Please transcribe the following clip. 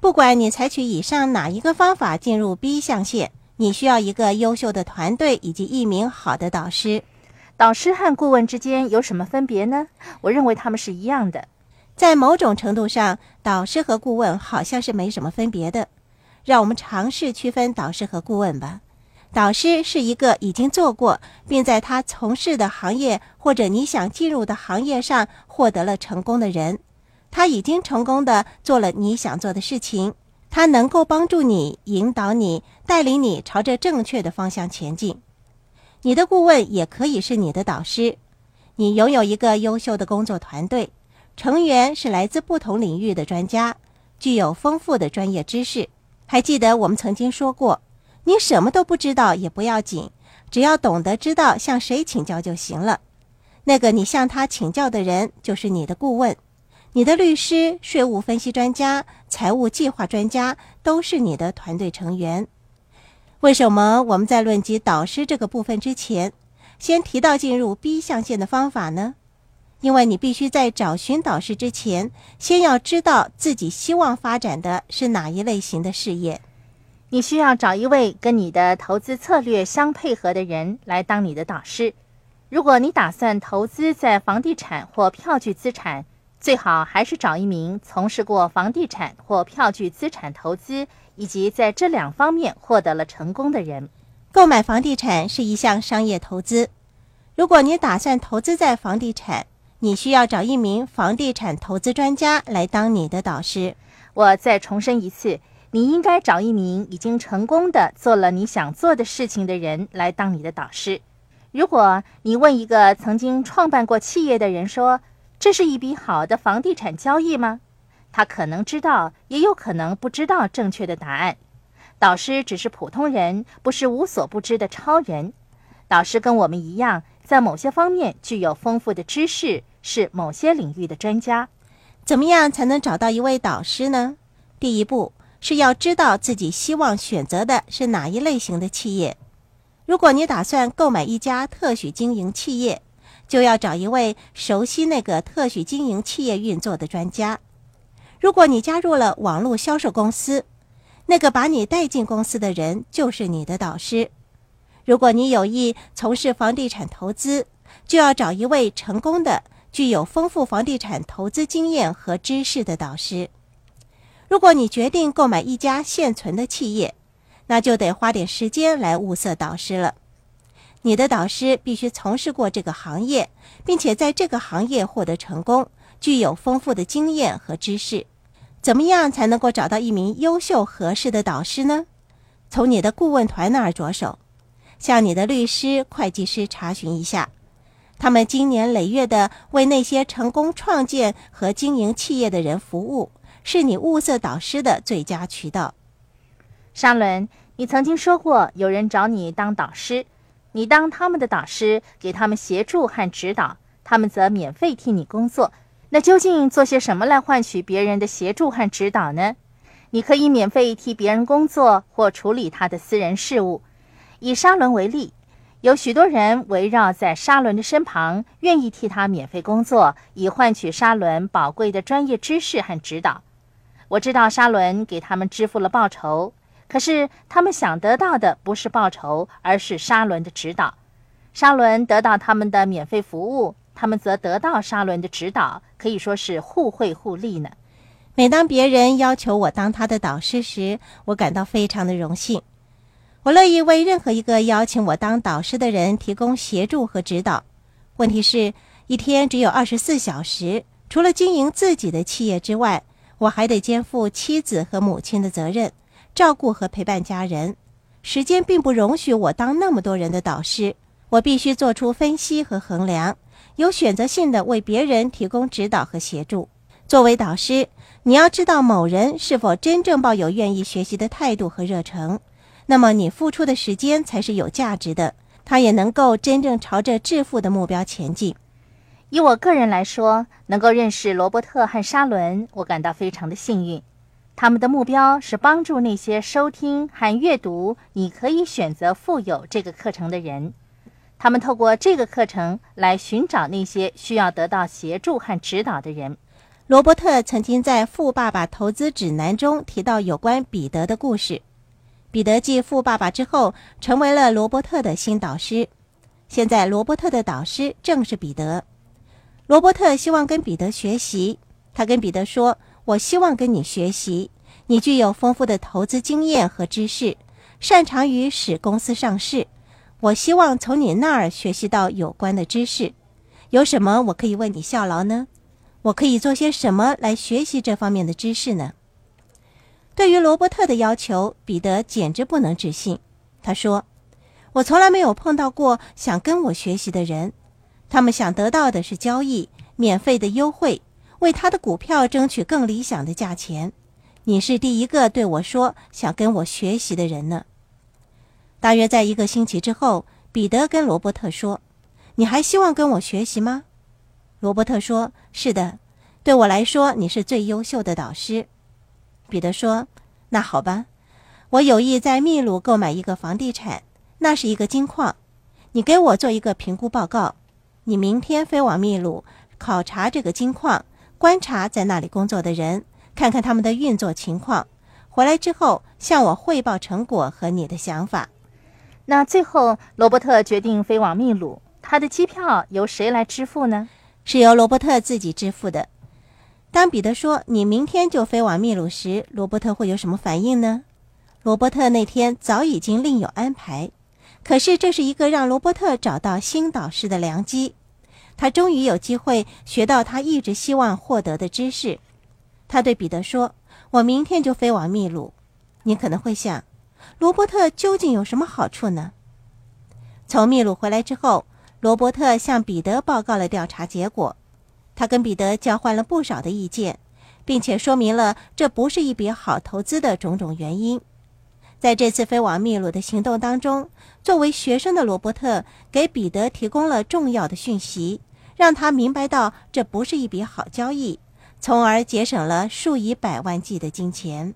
不管你采取以上哪一个方法进入 B 象限，你需要一个优秀的团队以及一名好的导师。导师和顾问之间有什么分别呢？我认为他们是一样的。在某种程度上，导师和顾问好像是没什么分别的。让我们尝试区分导师和顾问吧。导师是一个已经做过，并在他从事的行业或者你想进入的行业上获得了成功的人。他已经成功的做了你想做的事情，他能够帮助你、引导你、带领你朝着正确的方向前进。你的顾问也可以是你的导师。你拥有一个优秀的工作团队，成员是来自不同领域的专家，具有丰富的专业知识。还记得我们曾经说过，你什么都不知道也不要紧，只要懂得知道向谁请教就行了。那个你向他请教的人就是你的顾问。你的律师、税务分析专家、财务计划专家都是你的团队成员。为什么我们在论及导师这个部分之前，先提到进入 B 象限的方法呢？因为你必须在找寻导师之前，先要知道自己希望发展的是哪一类型的事业。你需要找一位跟你的投资策略相配合的人来当你的导师。如果你打算投资在房地产或票据资产，最好还是找一名从事过房地产或票据资产投资，以及在这两方面获得了成功的人。购买房地产是一项商业投资。如果你打算投资在房地产，你需要找一名房地产投资专家来当你的导师。我再重申一次，你应该找一名已经成功的做了你想做的事情的人来当你的导师。如果你问一个曾经创办过企业的人说，这是一笔好的房地产交易吗？他可能知道，也有可能不知道正确的答案。导师只是普通人，不是无所不知的超人。导师跟我们一样，在某些方面具有丰富的知识，是某些领域的专家。怎么样才能找到一位导师呢？第一步是要知道自己希望选择的是哪一类型的企业。如果你打算购买一家特许经营企业，就要找一位熟悉那个特许经营企业运作的专家。如果你加入了网络销售公司，那个把你带进公司的人就是你的导师。如果你有意从事房地产投资，就要找一位成功的、具有丰富房地产投资经验和知识的导师。如果你决定购买一家现存的企业，那就得花点时间来物色导师了。你的导师必须从事过这个行业，并且在这个行业获得成功，具有丰富的经验和知识。怎么样才能够找到一名优秀合适的导师呢？从你的顾问团那儿着手，向你的律师、会计师查询一下，他们经年累月的为那些成功创建和经营企业的人服务，是你物色导师的最佳渠道。沙伦，你曾经说过有人找你当导师。你当他们的导师，给他们协助和指导，他们则免费替你工作。那究竟做些什么来换取别人的协助和指导呢？你可以免费替别人工作，或处理他的私人事务。以沙伦为例，有许多人围绕在沙伦的身旁，愿意替他免费工作，以换取沙伦宝贵的专业知识和指导。我知道沙伦给他们支付了报酬。可是他们想得到的不是报酬，而是沙伦的指导。沙伦得到他们的免费服务，他们则得到沙伦的指导，可以说是互惠互利呢。每当别人要求我当他的导师时，我感到非常的荣幸。我乐意为任何一个邀请我当导师的人提供协助和指导。问题是，一天只有二十四小时，除了经营自己的企业之外，我还得肩负妻子和母亲的责任。照顾和陪伴家人，时间并不容许我当那么多人的导师。我必须做出分析和衡量，有选择性的为别人提供指导和协助。作为导师，你要知道某人是否真正抱有愿意学习的态度和热诚，那么你付出的时间才是有价值的，他也能够真正朝着致富的目标前进。以我个人来说，能够认识罗伯特和沙伦，我感到非常的幸运。他们的目标是帮助那些收听和阅读《你可以选择富有》这个课程的人。他们透过这个课程来寻找那些需要得到协助和指导的人。罗伯特曾经在《富爸爸投资指南》中提到有关彼得的故事。彼得继富爸爸之后，成为了罗伯特的新导师。现在，罗伯特的导师正是彼得。罗伯特希望跟彼得学习。他跟彼得说：“我希望跟你学习，你具有丰富的投资经验和知识，擅长于使公司上市。我希望从你那儿学习到有关的知识。有什么我可以为你效劳呢？我可以做些什么来学习这方面的知识呢？”对于罗伯特的要求，彼得简直不能置信。他说：“我从来没有碰到过想跟我学习的人，他们想得到的是交易、免费的优惠，为他的股票争取更理想的价钱。你是第一个对我说想跟我学习的人呢。”大约在一个星期之后，彼得跟罗伯特说：“你还希望跟我学习吗？”罗伯特说：“是的，对我来说，你是最优秀的导师。”彼得说：“那好吧，我有意在秘鲁购买一个房地产，那是一个金矿。你给我做一个评估报告。你明天飞往秘鲁考察这个金矿，观察在那里工作的人，看看他们的运作情况。回来之后向我汇报成果和你的想法。”那最后，罗伯特决定飞往秘鲁，他的机票由谁来支付呢？是由罗伯特自己支付的。当彼得说“你明天就飞往秘鲁”时，罗伯特会有什么反应呢？罗伯特那天早已经另有安排，可是这是一个让罗伯特找到新导师的良机。他终于有机会学到他一直希望获得的知识。他对彼得说：“我明天就飞往秘鲁。”你可能会想，罗伯特究竟有什么好处呢？从秘鲁回来之后，罗伯特向彼得报告了调查结果。他跟彼得交换了不少的意见，并且说明了这不是一笔好投资的种种原因。在这次飞往秘鲁的行动当中，作为学生的罗伯特给彼得提供了重要的讯息，让他明白到这不是一笔好交易，从而节省了数以百万计的金钱。